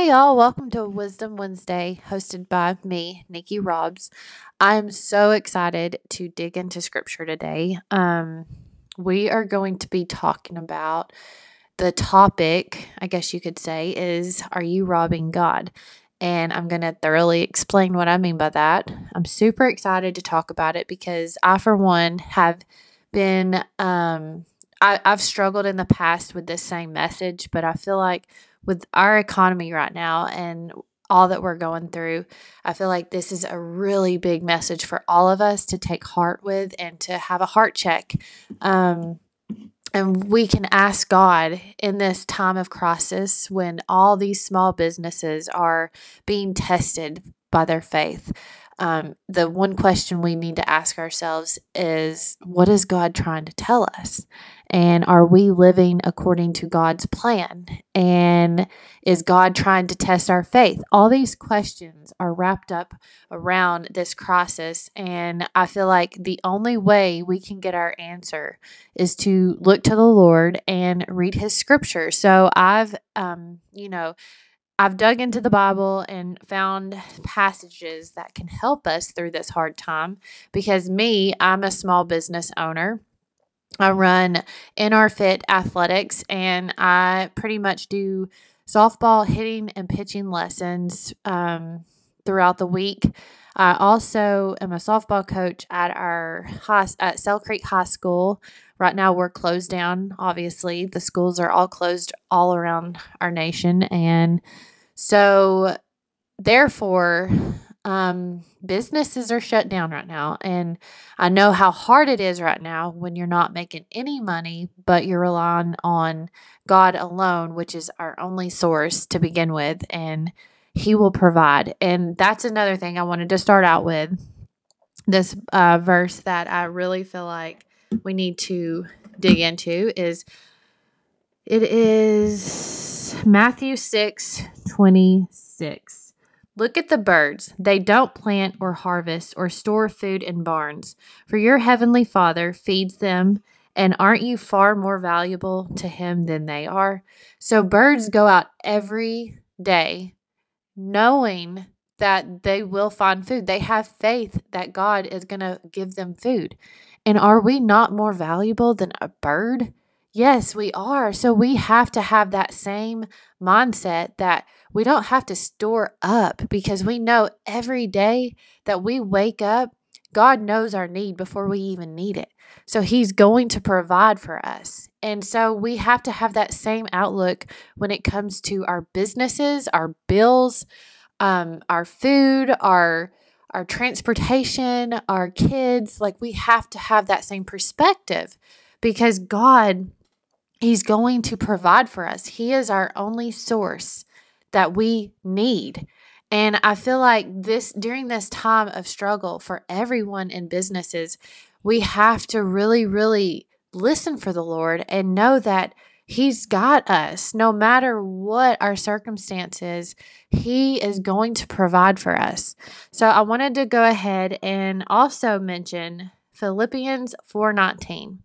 Hey y'all, welcome to Wisdom Wednesday, hosted by me, Nikki Robbs. I'm so excited to dig into scripture today. Um, we are going to be talking about the topic, I guess you could say, is Are you robbing God? And I'm going to thoroughly explain what I mean by that. I'm super excited to talk about it because I, for one, have been, um, I, I've struggled in the past with this same message, but I feel like with our economy right now and all that we're going through, I feel like this is a really big message for all of us to take heart with and to have a heart check. Um, and we can ask God in this time of crisis when all these small businesses are being tested by their faith. Um, the one question we need to ask ourselves is what is God trying to tell us? And are we living according to God's plan? And is God trying to test our faith? All these questions are wrapped up around this crisis. And I feel like the only way we can get our answer is to look to the Lord and read his scripture. So I've, um, you know, I've dug into the Bible and found passages that can help us through this hard time because me, I'm a small business owner I run NR Fit Athletics and I pretty much do softball hitting and pitching lessons um, throughout the week. I also am a softball coach at our high, at Creek High School. Right now, we're closed down. Obviously, the schools are all closed all around our nation, and so therefore, um, businesses are shut down right now. And I know how hard it is right now when you're not making any money, but you're relying on God alone, which is our only source to begin with. And He will provide. And that's another thing I wanted to start out with this uh, verse that I really feel like we need to dig into is it is Matthew 6 26. Look at the birds. They don't plant or harvest or store food in barns, for your heavenly Father feeds them. And aren't you far more valuable to him than they are? So birds go out every day knowing that they will find food. They have faith that God is going to give them food. And are we not more valuable than a bird? Yes, we are. So we have to have that same mindset that we don't have to store up because we know every day that we wake up, God knows our need before we even need it. So He's going to provide for us. And so we have to have that same outlook when it comes to our businesses, our bills, um, our food, our our transportation, our kids. Like we have to have that same perspective because God He's going to provide for us. He is our only source that we need. And I feel like this during this time of struggle for everyone in businesses, we have to really, really listen for the Lord and know that He's got us no matter what our circumstances. He is going to provide for us. So I wanted to go ahead and also mention Philippians 4:19.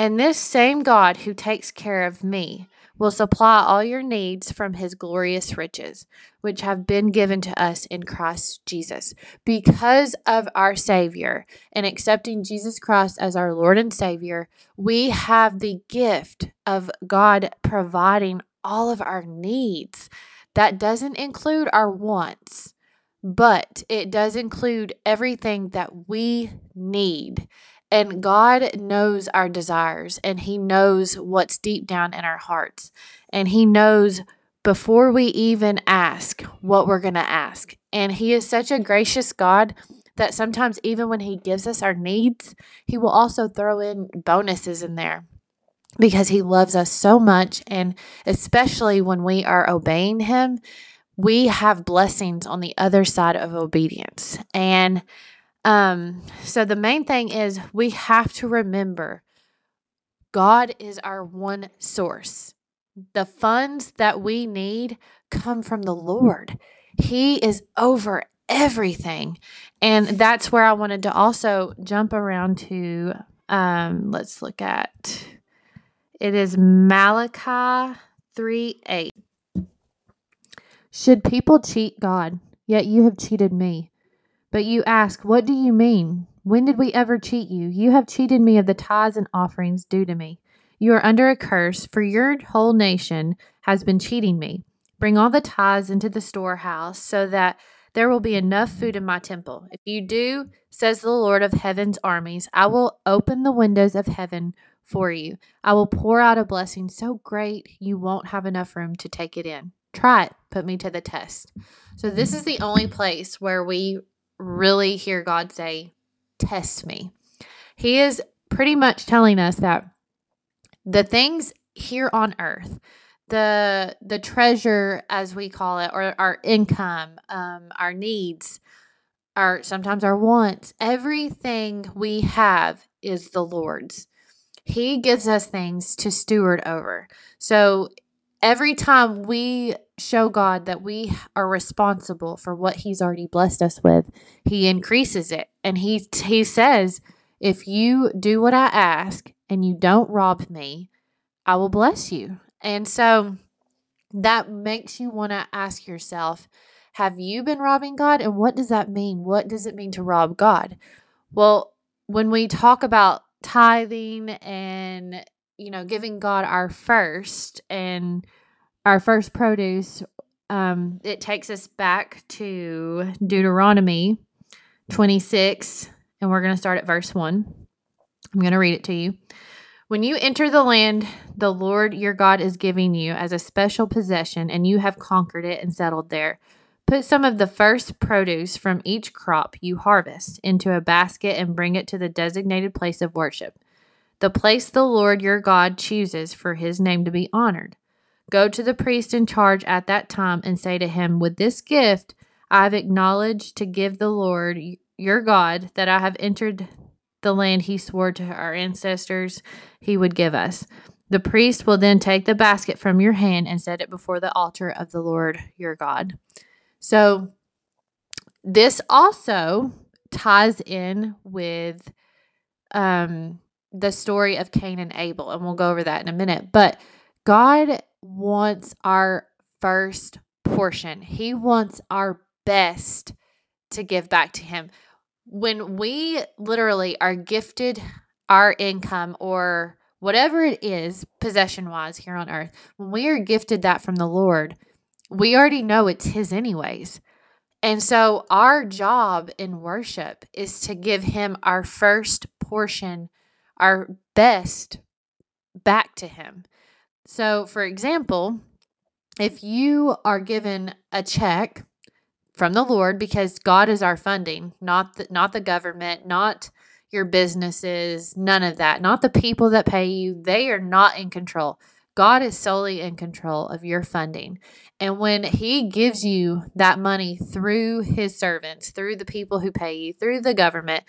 And this same God who takes care of me will supply all your needs from his glorious riches, which have been given to us in Christ Jesus. Because of our Savior and accepting Jesus Christ as our Lord and Savior, we have the gift of God providing all of our needs. That doesn't include our wants, but it does include everything that we need. And God knows our desires and He knows what's deep down in our hearts. And He knows before we even ask what we're going to ask. And He is such a gracious God that sometimes, even when He gives us our needs, He will also throw in bonuses in there because He loves us so much. And especially when we are obeying Him, we have blessings on the other side of obedience. And um, so the main thing is we have to remember God is our one source. The funds that we need come from the Lord. He is over everything. And that's where I wanted to also jump around to um, let's look at it is Malachi 3 8. Should people cheat God? Yet you have cheated me. But you ask, What do you mean? When did we ever cheat you? You have cheated me of the tithes and offerings due to me. You are under a curse, for your whole nation has been cheating me. Bring all the tithes into the storehouse, so that there will be enough food in my temple. If you do, says the Lord of heaven's armies, I will open the windows of heaven for you. I will pour out a blessing so great you won't have enough room to take it in. Try it. Put me to the test. So, this is the only place where we really hear God say, Test me. He is pretty much telling us that the things here on earth, the the treasure as we call it or our income um, our needs our sometimes our wants everything we have is the lord's he gives us things to steward over so every time we show god that we are responsible for what he's already blessed us with he increases it and he he says if you do what i ask and you don't rob me i will bless you and so that makes you want to ask yourself have you been robbing God? And what does that mean? What does it mean to rob God? Well, when we talk about tithing and, you know, giving God our first and our first produce, um, it takes us back to Deuteronomy 26, and we're going to start at verse 1. I'm going to read it to you. When you enter the land the Lord your God is giving you as a special possession, and you have conquered it and settled there, put some of the first produce from each crop you harvest into a basket and bring it to the designated place of worship, the place the Lord your God chooses for his name to be honored. Go to the priest in charge at that time and say to him, With this gift I have acknowledged to give the Lord your God that I have entered the land he swore to our ancestors he would give us. The priest will then take the basket from your hand and set it before the altar of the Lord your God. So, this also ties in with um, the story of Cain and Abel, and we'll go over that in a minute. But God wants our first portion, He wants our best to give back to Him when we literally are gifted our income or whatever it is, possession wise, here on earth, when we are gifted that from the Lord, we already know it's His, anyways. And so, our job in worship is to give Him our first portion, our best back to Him. So, for example, if you are given a check from the Lord because God is our funding, not the, not the government, not your businesses, none of that. Not the people that pay you. They are not in control. God is solely in control of your funding. And when He gives you that money through His servants, through the people who pay you, through the government,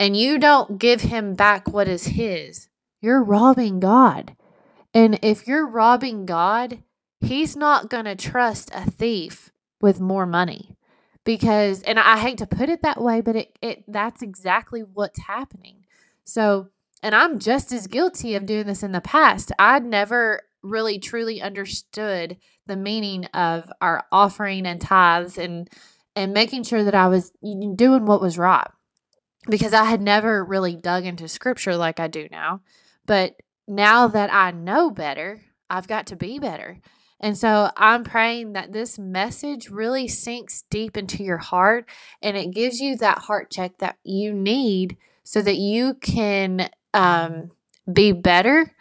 and you don't give Him back what is His, you're robbing God. And if you're robbing God, He's not going to trust a thief with more money because and I hate to put it that way, but it, it that's exactly what's happening. So, and I'm just as guilty of doing this in the past. I'd never really truly understood the meaning of our offering and tithes and and making sure that I was doing what was right because I had never really dug into scripture like I do now. But now that I know better, I've got to be better. And so I'm praying that this message really sinks deep into your heart and it gives you that heart check that you need so that you can um, be better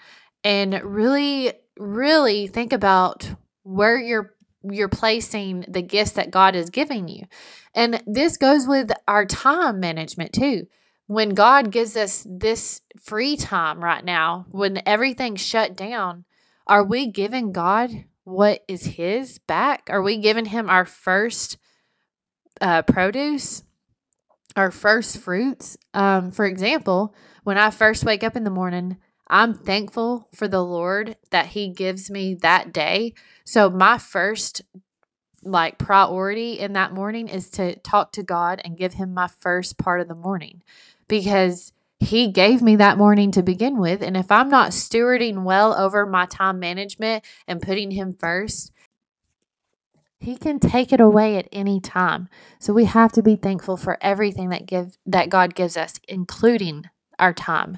and really, really think about where you're you're placing the gifts that God is giving you. And this goes with our time management too. When God gives us this free time right now, when everything's shut down, are we giving God what is his back? Are we giving him our first uh, produce, our first fruits? Um, for example, when I first wake up in the morning, I'm thankful for the Lord that He gives me that day. So, my first like priority in that morning is to talk to God and give Him my first part of the morning because he gave me that morning to begin with. And if I'm not stewarding well over my time management and putting Him first, He can take it away at any time. So we have to be thankful for everything that give that God gives us, including our time.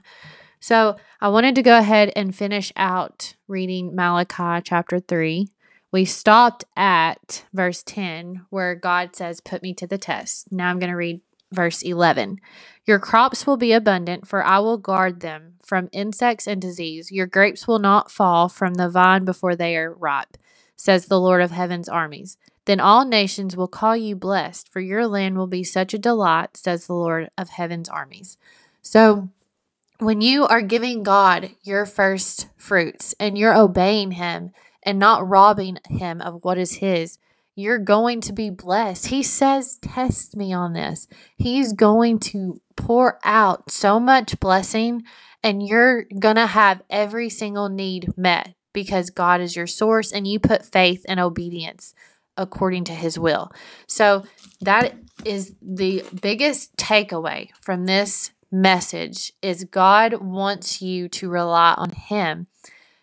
So I wanted to go ahead and finish out reading Malachi chapter 3. We stopped at verse 10 where God says, Put me to the test. Now I'm going to read verse 11. Your crops will be abundant, for I will guard them from insects and disease. Your grapes will not fall from the vine before they are ripe says the Lord of heaven's armies. Then all nations will call you blessed, for your land will be such a delight, says the Lord of heaven's armies. So, when you are giving God your first fruits and you're obeying Him and not robbing Him of what is His, you're going to be blessed. He says, Test me on this. He's going to pour out so much blessing, and you're going to have every single need met because God is your source and you put faith and obedience according to his will. So that is the biggest takeaway from this message is God wants you to rely on him.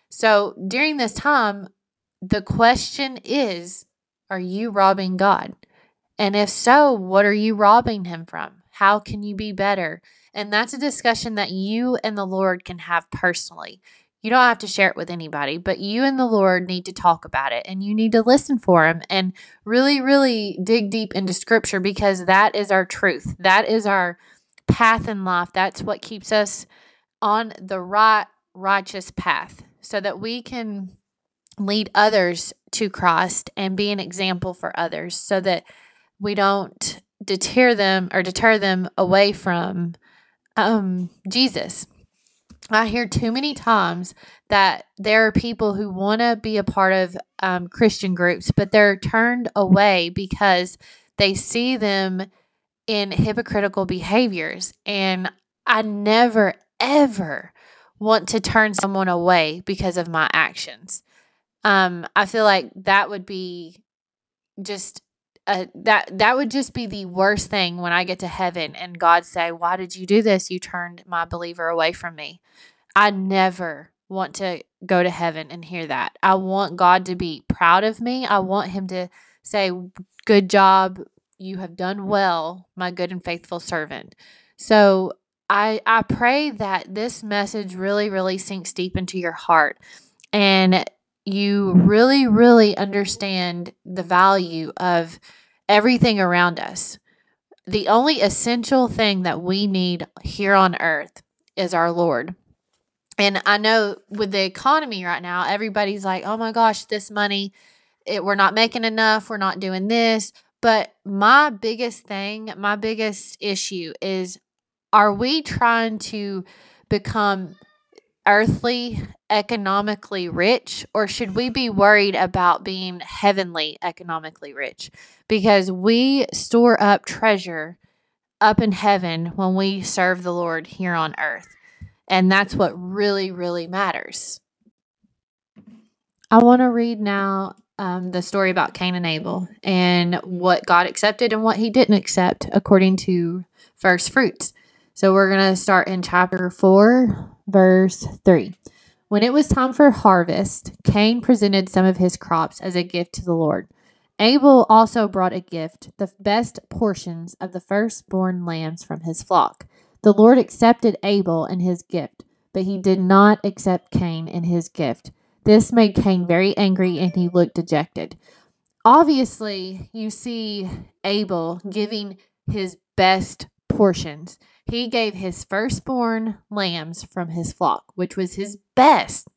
So during this time, the question is, are you robbing God? And if so, what are you robbing him from? How can you be better? And that's a discussion that you and the Lord can have personally. You don't have to share it with anybody, but you and the Lord need to talk about it and you need to listen for Him and really, really dig deep into Scripture because that is our truth. That is our path in life. That's what keeps us on the right, righteous path so that we can lead others to Christ and be an example for others so that we don't deter them or deter them away from um, Jesus. I hear too many times that there are people who want to be a part of um, Christian groups, but they're turned away because they see them in hypocritical behaviors. And I never, ever want to turn someone away because of my actions. Um, I feel like that would be just uh, that that would just be the worst thing when I get to heaven and God say, "Why did you do this? You turned my believer away from me." I never want to go to heaven and hear that. I want God to be proud of me. I want him to say, "Good job. You have done well, my good and faithful servant." So, I I pray that this message really really sinks deep into your heart and you really, really understand the value of everything around us. The only essential thing that we need here on earth is our Lord. And I know with the economy right now, everybody's like, oh my gosh, this money, it, we're not making enough, we're not doing this. But my biggest thing, my biggest issue is are we trying to become earthly economically rich or should we be worried about being heavenly economically rich because we store up treasure up in heaven when we serve the Lord here on earth and that's what really really matters I want to read now um, the story about Cain and Abel and what God accepted and what he didn't accept according to first fruits. So we're going to start in chapter 4, verse 3. When it was time for harvest, Cain presented some of his crops as a gift to the Lord. Abel also brought a gift, the best portions of the firstborn lambs from his flock. The Lord accepted Abel and his gift, but he did not accept Cain and his gift. This made Cain very angry and he looked dejected. Obviously, you see Abel giving his best portions. He gave his firstborn lambs from his flock, which was his best.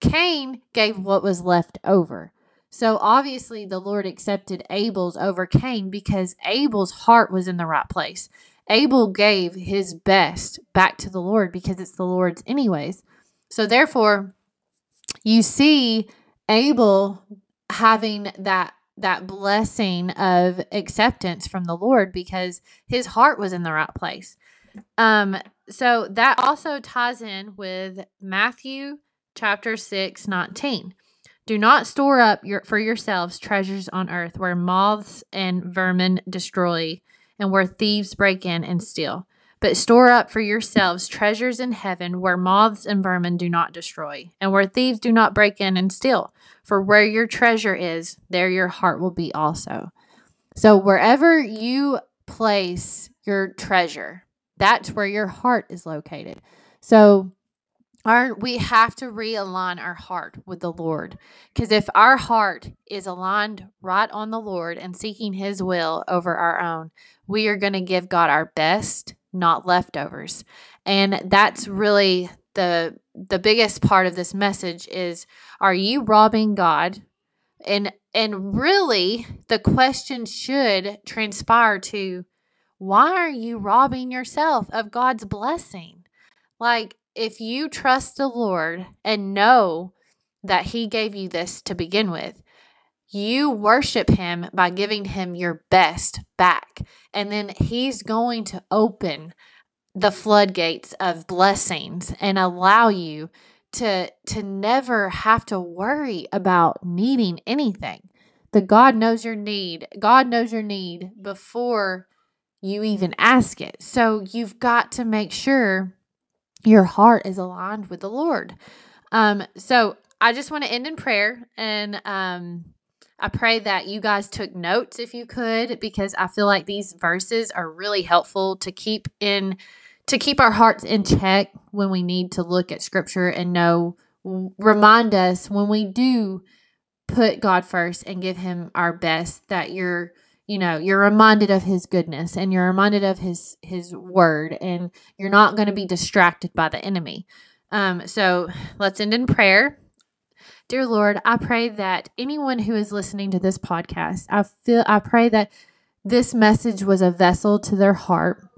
Cain gave what was left over. So obviously, the Lord accepted Abel's over Cain because Abel's heart was in the right place. Abel gave his best back to the Lord because it's the Lord's, anyways. So, therefore, you see Abel having that that blessing of acceptance from the Lord because his heart was in the right place. Um, so that also ties in with Matthew chapter 6, 19. Do not store up your, for yourselves treasures on earth where moths and vermin destroy and where thieves break in and steal. But store up for yourselves treasures in heaven where moths and vermin do not destroy, and where thieves do not break in and steal. For where your treasure is, there your heart will be also. So, wherever you place your treasure, that's where your heart is located. So, our we have to realign our heart with the Lord. Because if our heart is aligned right on the Lord and seeking his will over our own, we are going to give God our best, not leftovers. And that's really the the biggest part of this message is are you robbing God? And and really the question should transpire to why are you robbing yourself of God's blessing? Like if you trust the Lord and know that He gave you this to begin with, you worship Him by giving Him your best back. And then He's going to open the floodgates of blessings and allow you to to never have to worry about needing anything. The God knows your need. God knows your need before you even ask it. So you've got to make sure your heart is aligned with the Lord. Um, so I just want to end in prayer and um, I pray that you guys took notes if you could, because I feel like these verses are really helpful to keep in to keep our hearts in check when we need to look at scripture and know remind us when we do put God first and give him our best that you're you know you're reminded of his goodness and you're reminded of his his word and you're not going to be distracted by the enemy. Um so let's end in prayer dear lord i pray that anyone who is listening to this podcast i feel i pray that this message was a vessel to their heart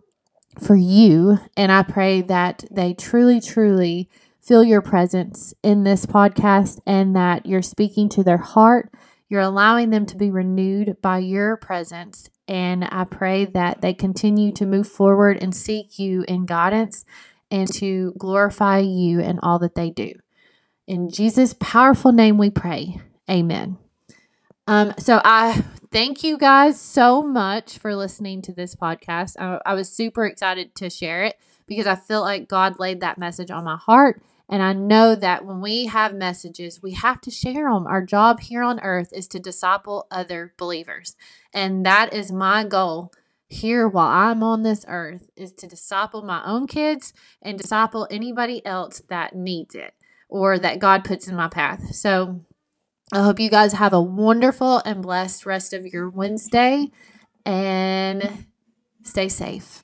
for you and i pray that they truly truly feel your presence in this podcast and that you're speaking to their heart you're allowing them to be renewed by your presence. And I pray that they continue to move forward and seek you in guidance and to glorify you in all that they do. In Jesus' powerful name we pray. Amen. Um, so I thank you guys so much for listening to this podcast. I, I was super excited to share it because I feel like God laid that message on my heart and I know that when we have messages, we have to share them. Our job here on earth is to disciple other believers. And that is my goal here while I'm on this earth is to disciple my own kids and disciple anybody else that needs it or that God puts in my path. So I hope you guys have a wonderful and blessed rest of your Wednesday and stay safe.